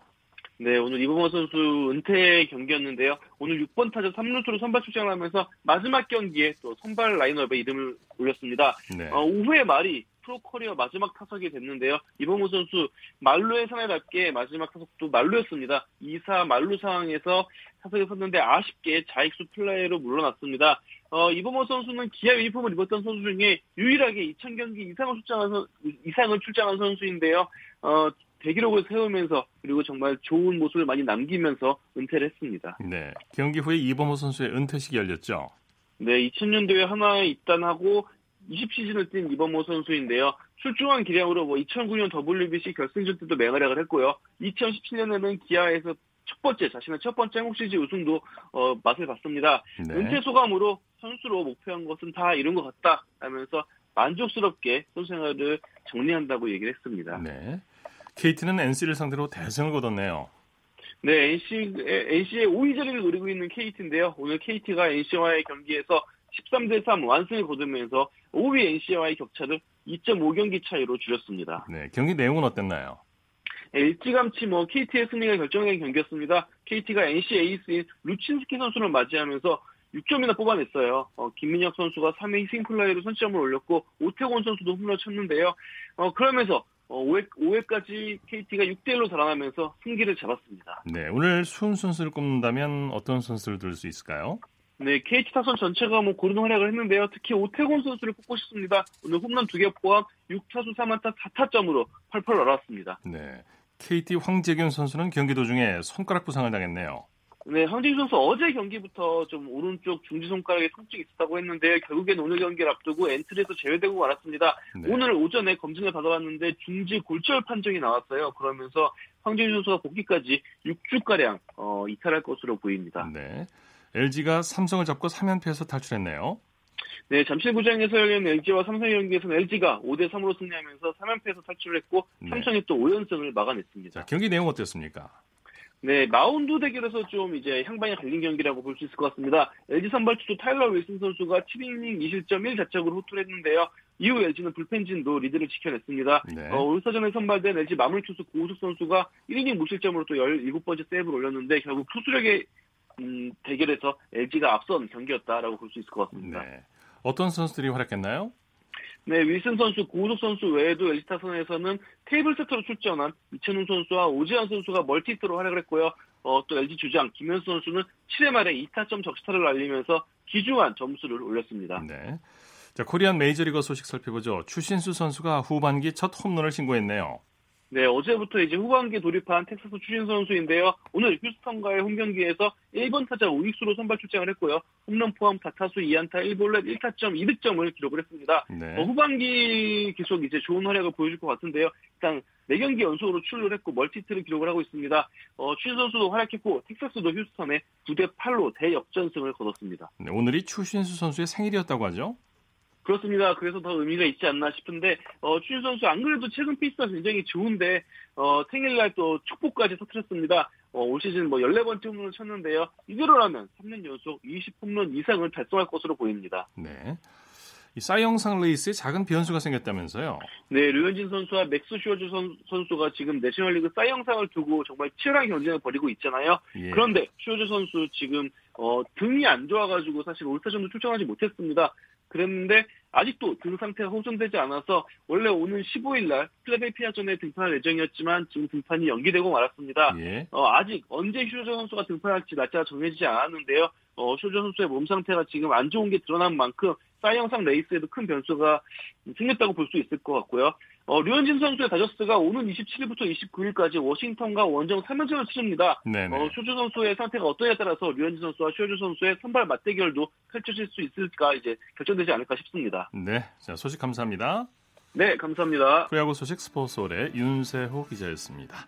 Speaker 14: 네, 오늘 이범호 선수 은퇴 경기였는데요. 오늘 6번 타자 3루수로 선발 출장을 하면서 마지막 경기에 또 선발 라인업에 이름을 올렸습니다.
Speaker 1: 네.
Speaker 14: 어, 5회 말이 프로 커리어 마지막 타석이 됐는데요. 이범호 선수 말루의 사나이답게 마지막 타석도 말루였습니다. 2사 말루 상황에서 타석에 섰는데 아쉽게 자익수 플레이로 물러났습니다. 어, 이범호 선수는 기아 유니폼을 입었던 선수 중에 유일하게 2000경기 이상을 출장한, 선, 이상을 출장한 선수인데요. 어, 대기록을 세우면서 그리고 정말 좋은 모습을 많이 남기면서 은퇴를 했습니다.
Speaker 1: 네. 경기 후에 이범호 선수의 은퇴식이 열렸죠.
Speaker 14: 네, 2000년도에 하나에 입단하고 20시즌을 뛴 이범호 선수인데요. 출중한 기량으로 뭐 2009년 WBC 결승전 때도 맹활약을 했고요. 2017년에는 기아에서 첫 번째 자신의 첫 번째 한국 시리즈 우승도 어, 맛을 봤습니다.
Speaker 1: 네.
Speaker 14: 은퇴 소감으로 선수로 목표한 것은 다 이룬 것 같다 하면서 만족스럽게 선수 생활을 정리한다고 얘기를 했습니다.
Speaker 1: 네. KT는 NC를 상대로 대승을 거뒀네요.
Speaker 14: 네, NC, NC의 5위 자리를 노리고 있는 KT인데요. 오늘 KT가 NC와의 경기에서 13대 3 완승을 거두면서 5위 NC와의 격차를 2.5경기 차이로 줄였습니다.
Speaker 1: 네, 경기 내용은 어땠나요?
Speaker 14: 네, 일찌감치 뭐 KT의 승리가 결정된 경기였습니다. KT가 NC 에이스인 루친스키 선수를 맞이하면서 6점이나 뽑아냈어요. 어, 김민혁 선수가 3회 희생플라이로 선취점을 올렸고 오태곤 선수도 홈런 쳤는데요. 어, 그러면서 어, 5회, 5회까지 KT가 6대1로 달아나면서 승기를 잡았습니다.
Speaker 1: 네, 오늘 수훈 선수를 꼽는다면 어떤 선수를 들 수 있을까요?
Speaker 14: 네, KT 타선 전체가 뭐 고른 활약을 했는데요. 특히 오태곤 선수를 꼽고 싶습니다. 오늘 홈런 2개 포함 6타수 3안타 4타점으로 펄펄 날았습니다.
Speaker 1: 네, KT 황재균 선수는 경기 도중에 손가락 부상을 당했네요.
Speaker 14: 네, 황재균 선수 어제 경기부터 좀 오른쪽 중지 손가락에 통증이 있었다고 했는데 결국엔 오늘 경기를 앞두고 엔트리에서 제외되고 말았습니다.
Speaker 1: 네.
Speaker 14: 오늘 오전에 검진을 받아봤는데 중지 골절 판정이 나왔어요. 그러면서 황재균 선수가 복귀까지 6주가량 어, 이탈할 것으로 보입니다.
Speaker 1: 네, LG가 삼성을 잡고 3연패에서 탈출했네요.
Speaker 14: 네, 잠실구장에서 열린 LG와 삼성의 경기에서는 LG가 5대 3으로 승리하면서 3연패에서 탈출을 했고
Speaker 1: 네.
Speaker 14: 삼성이 또 5연승을 막아냈습니다.
Speaker 1: 자, 경기 내용 어땠습니까?
Speaker 14: 네, 마운드 대결에서 좀 이제 향방이 갈린 경기라고 볼 수 있을 것 같습니다. LG 선발 투수 타일러 윌슨 선수가 7이닝 2실점 1자책으로 호투를 했는데요. 이후 LG는 불펜진도 리드를 지켜냈습니다.
Speaker 1: 네.
Speaker 14: 어, 올스타전에 선발된 LG 마무리 투수 고우석 선수가 1이닝 무실점으로 또 17번째 세이브를 올렸는데 결국 투수력의 음, 대결에서 LG가 앞선 경기였다라고 볼 수 있을 것 같습니다.
Speaker 1: 네, 어떤 선수들이 활약했나요?
Speaker 14: 네, 윌슨 선수, 고우석 선수 외에도 LG 타선에서는 테이블 세터로 출전한 이천웅 선수와 오지환 선수가 멀티히트로 활약을 했고요. 어, 또 LG 주장 김현수 선수는 7회 말에 2타점 적시타를 날리면서 귀중한 점수를 올렸습니다.
Speaker 1: 네. 자, 코리안 메이저리거 소식 살펴보죠. 추신수 선수가 후반기 첫 홈런을 신고했네요.
Speaker 14: 네, 어제부터 이제 후반기에 돌입한 텍사스 추신수 선수인데요. 오늘 휴스턴과의 홈 경기에서 1번 타자 우익수로 선발 출장을 했고요. 홈런 포함 4타수 2안타 1볼넷 1타점 2득점을 기록을 했습니다.
Speaker 1: 네.
Speaker 14: 어, 후반기 계속 이제 좋은 활약을 보여줄 것 같은데요. 일단 4경기 연속으로 출루를 했고 멀티히트를 기록을 하고 있습니다. 어, 추신수 선수도 활약했고 텍사스도 휴스턴에 9대 8로 대역전승을 거뒀습니다.
Speaker 1: 네, 오늘이 추신수 선수의 생일이었다고 하죠?
Speaker 14: 그렇습니다. 그래서 더 의미가 있지 않나 싶은데 어, 추신수 선수 안 그래도 최근 페이스가 굉장히 좋은데 어, 생일날 또 축포까지 터뜨렸습니다. 어, 올 시즌 뭐 14번째 홈런을 쳤는데요. 이대로라면 3년 연속 20홈런 이상을 달성할 것으로 보입니다.
Speaker 1: 네. 이 사이영상 레이스에 작은 변수가 생겼다면서요?
Speaker 14: 네, 류현진 선수와 맥스 슈어저 선, 선수가 지금 내셔널리그 사이영상을 두고 정말 치열한 경쟁을 벌이고 있잖아요.
Speaker 1: 예.
Speaker 14: 그런데 슈어저 선수 지금 어, 등이 안 좋아가지고 사실 올스타전도 출전하지 못했습니다. 그랬는데 아직도 등 상태가 호전되지 않아서 원래 오는 15일 날 필라델피아전에 등판할 예정이었지만 지금 등판이 연기되고 말았습니다.
Speaker 1: 예.
Speaker 14: 어, 아직 언제 슈어저 선수가 등판할지 날짜가 정해지지 않았는데요. 어, 슈어저 선수의 몸 상태가 지금 안 좋은 게 드러난 만큼 사이영상 레이스에도 큰 변수가 생겼다고 볼 수 있을 것 같고요. 어, 류현진 선수의 다저스가 오는 27일부터 29일까지 워싱턴과 원정 3연전을 치릅니다.
Speaker 1: 네네.
Speaker 14: 어, 슈어저 선수의 상태가 어떠냐에 따라서 류현진 선수와 슈어저 선수의 선발 맞대결도 펼쳐질 수 있을까 이제 결정되지 않을까 싶습니다.
Speaker 1: 네. 자, 소식 감사합니다.
Speaker 14: 네, 감사합니다.
Speaker 1: 프로야구 소식 스포츠서울의 윤세호 기자였습니다.